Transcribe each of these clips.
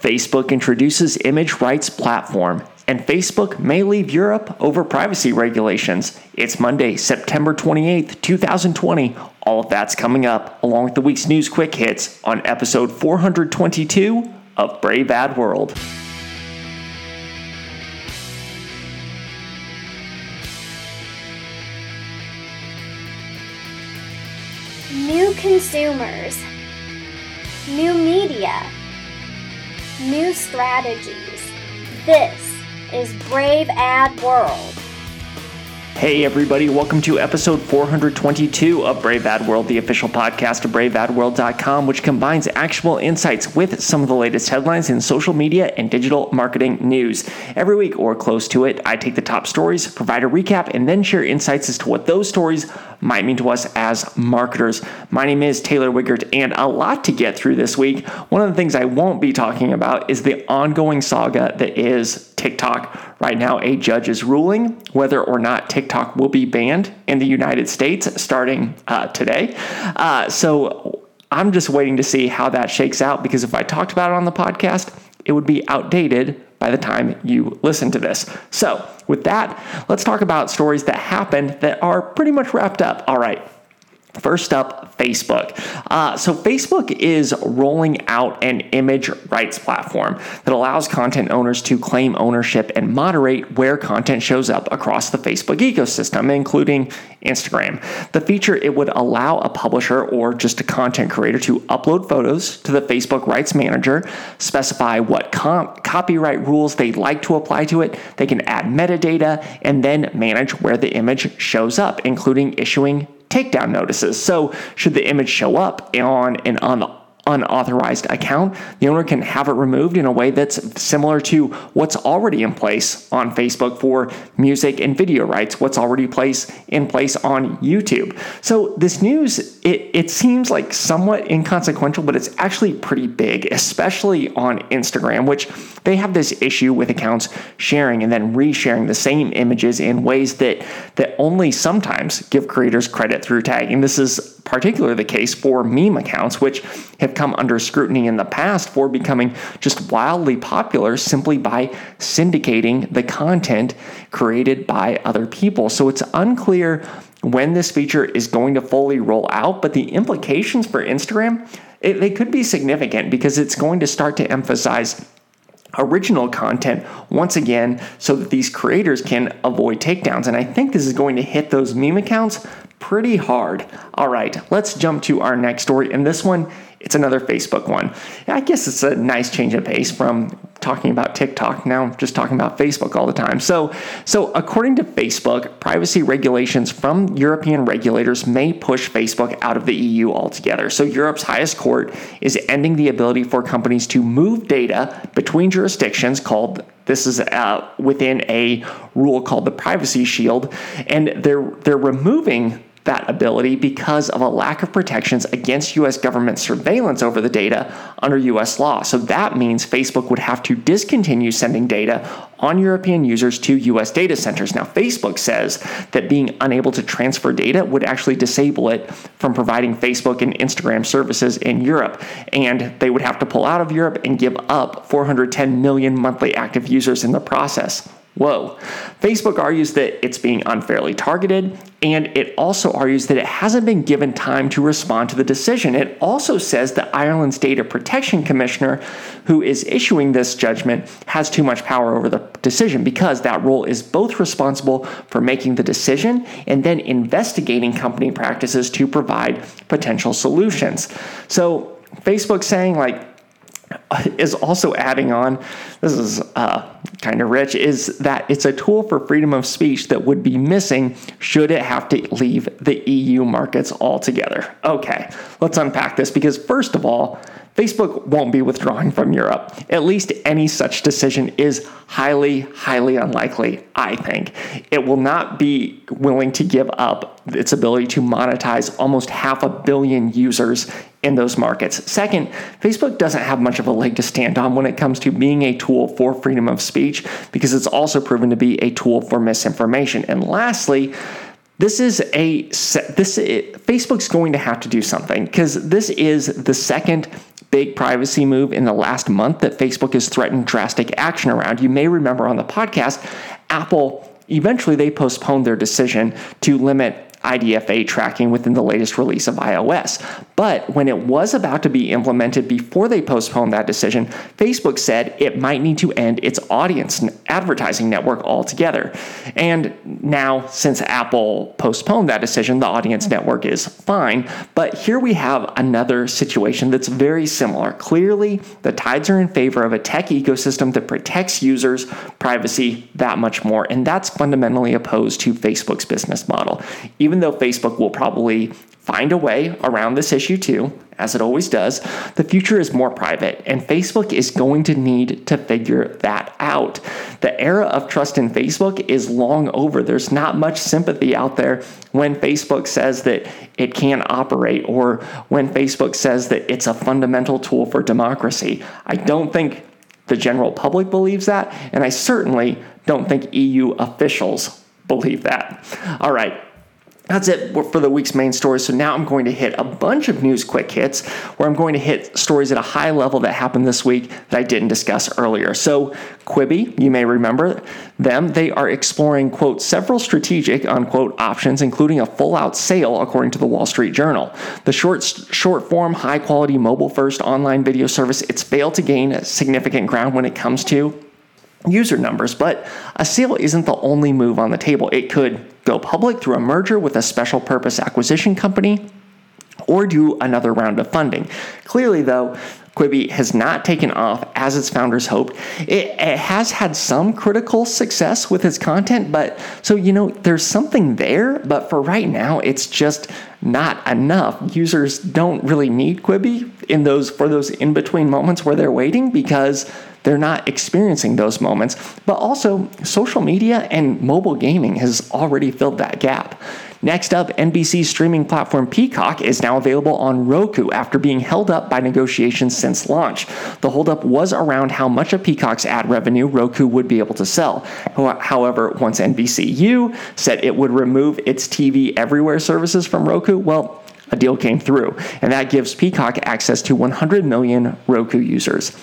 Facebook introduces image rights platform, and Facebook may leave Europe over privacy regulations. It's Monday, September 28th, 2020. All of that's coming up along with the week's news quick hits on episode 422 of Brave Ad World. New consumers, new media new strategies. This is Brave Ad World. Hey, everybody, welcome to episode 422 of Brave Ad World, the official podcast of braveadworld.com, which combines actual insights with some of the latest headlines in social media and digital marketing news. Every week or close to it, I take the top stories, provide a recap, and then share insights as to what those stories might mean to us as marketers. My name is Taylor Wiegert, and a lot to get through this week. One of the things I won't be talking about is the ongoing saga that is TikTok. Right now, a judge is ruling whether or not TikTok will be banned in the United States starting uh, today. Uh, so I'm just waiting to see how that shakes out because if I talked about it on the podcast, it would be outdated by the time you listen to this. So, with that, let's talk about stories that happened that are pretty much wrapped up. All right. First up, Facebook. Uh, so, Facebook is rolling out an image rights platform that allows content owners to claim ownership and moderate where content shows up across the Facebook ecosystem, including Instagram. The feature it would allow a publisher or just a content creator to upload photos to the Facebook Rights Manager, specify what com- copyright rules they'd like to apply to it. They can add metadata and then manage where the image shows up, including issuing takedown notices. So, should the image show up on an un- unauthorized account, the owner can have it removed in a way that's similar to what's already in place on Facebook for music and video rights, what's already place in place on YouTube. So this news, it, it seems like somewhat inconsequential, but it's actually pretty big, especially on Instagram, which they have this issue with accounts sharing and then resharing the same images in ways that that only sometimes give creators credit through tagging. This is particularly the case for meme accounts, which have come under scrutiny in the past for becoming just wildly popular simply by syndicating the content created by other people. So it's unclear when this feature is going to fully roll out, but the implications for Instagram, it, they could be significant because it's going to start to emphasize original content once again so that these creators can avoid takedowns. And I think this is going to hit those meme accounts pretty hard. All right, let's jump to our next story. And this one, it's another Facebook one. I guess it's a nice change of pace from talking about TikTok now just talking about Facebook all the time. So, so according to Facebook, privacy regulations from European regulators may push Facebook out of the EU altogether. So Europe's highest court is ending the ability for companies to move data between jurisdictions called this is uh, within a rule called the Privacy Shield, and they're they're removing that ability because of a lack of protections against US government surveillance over the data under US law. So that means Facebook would have to discontinue sending data on European users to US data centers. Now, Facebook says that being unable to transfer data would actually disable it from providing Facebook and Instagram services in Europe. And they would have to pull out of Europe and give up 410 million monthly active users in the process. Whoa. Facebook argues that it's being unfairly targeted, and it also argues that it hasn't been given time to respond to the decision. It also says that Ireland's Data Protection Commissioner, who is issuing this judgment, has too much power over the decision because that role is both responsible for making the decision and then investigating company practices to provide potential solutions. So, Facebook saying, like, is also adding on this is uh, kind of rich is that it's a tool for freedom of speech that would be missing should it have to leave the EU markets altogether. Okay, let's unpack this because, first of all, Facebook won't be withdrawing from Europe. At least any such decision is highly, highly unlikely, I think. It will not be willing to give up its ability to monetize almost half a billion users in those markets. Second, Facebook doesn't have much of a leg to stand on when it comes to being a tool for freedom of speech because it's also proven to be a tool for misinformation. And lastly, this is a this Facebook's going to have to do something because this is the second big privacy move in the last month that Facebook has threatened drastic action around. You may remember on the podcast, Apple eventually they postponed their decision to limit IDFA tracking within the latest release of iOS. But when it was about to be implemented before they postponed that decision, Facebook said it might need to end its audience advertising network altogether. And now, since Apple postponed that decision, the audience mm-hmm. network is fine. But here we have another situation that's very similar. Clearly, the tides are in favor of a tech ecosystem that protects users' privacy that much more. And that's fundamentally opposed to Facebook's business model. Even even though Facebook will probably find a way around this issue too, as it always does, the future is more private, and Facebook is going to need to figure that out. The era of trust in Facebook is long over. There's not much sympathy out there when Facebook says that it can't operate or when Facebook says that it's a fundamental tool for democracy. I don't think the general public believes that, and I certainly don't think EU officials believe that. All right, that's it for the week's main stories. So now I'm going to hit a bunch of news quick hits where I'm going to hit stories at a high level that happened this week that I didn't discuss earlier. So Quibi, you may remember them, they are exploring, quote, several strategic, unquote, options, including a full out sale, according to the Wall Street Journal. The short, short form, high quality mobile first online video service, it's failed to gain significant ground when it comes to user numbers, but a sale isn't the only move on the table. It could go public through a merger with a special purpose acquisition company or do another round of funding. Clearly, though, Quibi has not taken off as its founders hoped. It, it, has had some critical success with its content, but so you know, there's something there, but for right now, it's just not enough. Users don't really need Quibi in those for those in between moments where they're waiting because they're not experiencing those moments. But also, social media and mobile gaming has already filled that gap. Next up, NBC streaming platform Peacock is now available on Roku after being held up by negotiations since launch. The holdup was around how much of Peacock's ad revenue Roku would be able to sell. However, once NBCU said it would remove its TV Everywhere services from Roku, well, a deal came through, and that gives Peacock access to 100 million Roku users.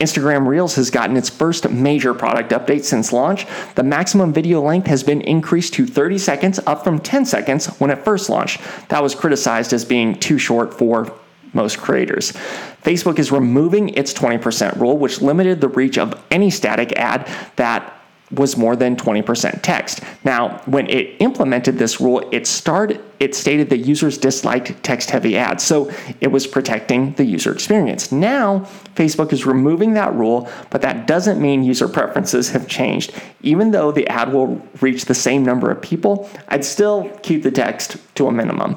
Instagram Reels has gotten its first major product update since launch. The maximum video length has been increased to 30 seconds, up from 10 seconds when it first launched. That was criticized as being too short for most creators. Facebook is removing its 20% rule, which limited the reach of any static ad that was more than 20% text. Now, when it implemented this rule, it started it stated that users disliked text-heavy ads, so it was protecting the user experience. Now, Facebook is removing that rule, but that doesn't mean user preferences have changed. Even though the ad will reach the same number of people, I'd still keep the text to a minimum.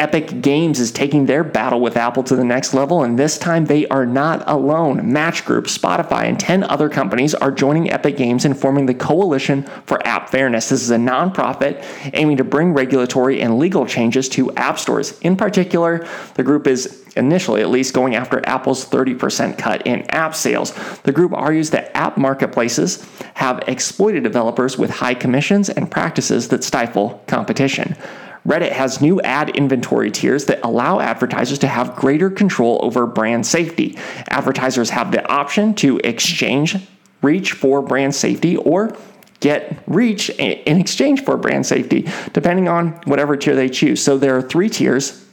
Epic Games is taking their battle with Apple to the next level, and this time they are not alone. Match Group, Spotify, and 10 other companies are joining Epic Games in forming the Coalition for App Fairness. This is a nonprofit aiming to bring regulatory and legal changes to app stores. In particular, the group is initially at least going after Apple's 30% cut in app sales. The group argues that app marketplaces have exploited developers with high commissions and practices that stifle competition. Reddit has new ad inventory tiers that allow advertisers to have greater control over brand safety. Advertisers have the option to exchange reach for brand safety or get reach in exchange for brand safety, depending on whatever tier they choose. So there are three tiers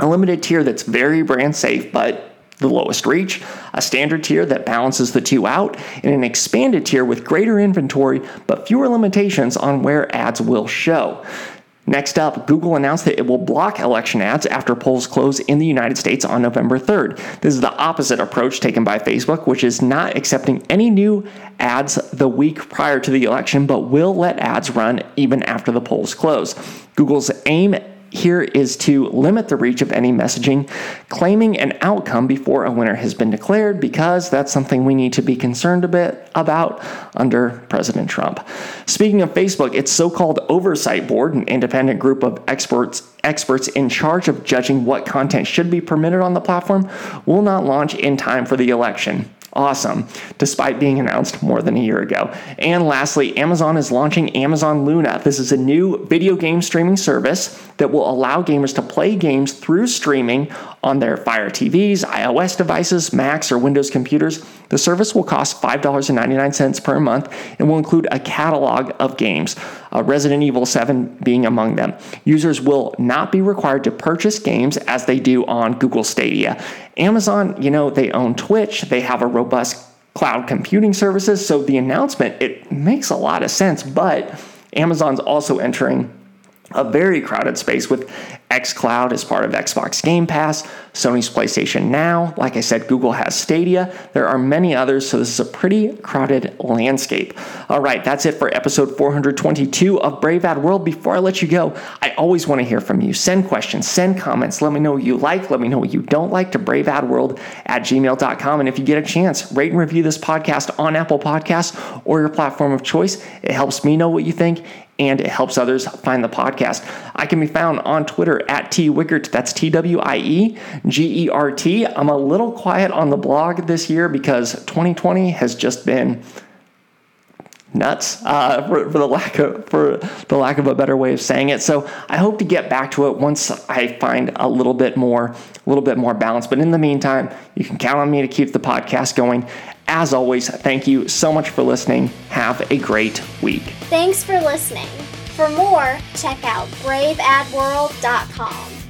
a limited tier that's very brand safe, but the lowest reach, a standard tier that balances the two out, and an expanded tier with greater inventory but fewer limitations on where ads will show. Next up, Google announced that it will block election ads after polls close in the United States on November 3rd. This is the opposite approach taken by Facebook, which is not accepting any new ads the week prior to the election, but will let ads run even after the polls close. Google's aim here is to limit the reach of any messaging claiming an outcome before a winner has been declared because that's something we need to be concerned a bit about under President Trump. Speaking of Facebook, its so-called oversight board, an independent group of experts experts in charge of judging what content should be permitted on the platform, will not launch in time for the election. Awesome, despite being announced more than a year ago. And lastly, Amazon is launching Amazon Luna. This is a new video game streaming service that will allow gamers to play games through streaming on their Fire TVs, iOS devices, Macs, or Windows computers. The service will cost $5.99 per month and will include a catalog of games, uh, Resident Evil 7 being among them. Users will not be required to purchase games as they do on Google Stadia. Amazon, you know, they own Twitch, they have a robust cloud computing services, so the announcement it makes a lot of sense, but Amazon's also entering a very crowded space with xCloud as part of Xbox Game Pass, Sony's PlayStation Now. Like I said, Google has Stadia. There are many others, so this is a pretty crowded landscape. All right, that's it for episode 422 of Brave Ad World. Before I let you go, I always want to hear from you. Send questions, send comments. Let me know what you like. Let me know what you don't like to braveadworld at gmail.com. And if you get a chance, rate and review this podcast on Apple Podcasts or your platform of choice. It helps me know what you think and it helps others find the podcast. I can be found on Twitter at T Wiegert. That's T W I E G E R T. I'm a little quiet on the blog this year because 2020 has just been nuts uh, for, for, the lack of for the lack of a better way of saying it. So I hope to get back to it once I find a little bit more a little bit more balance. But in the meantime, you can count on me to keep the podcast going. As always, thank you so much for listening. Have a great week. Thanks for listening. For more, check out braveadworld.com.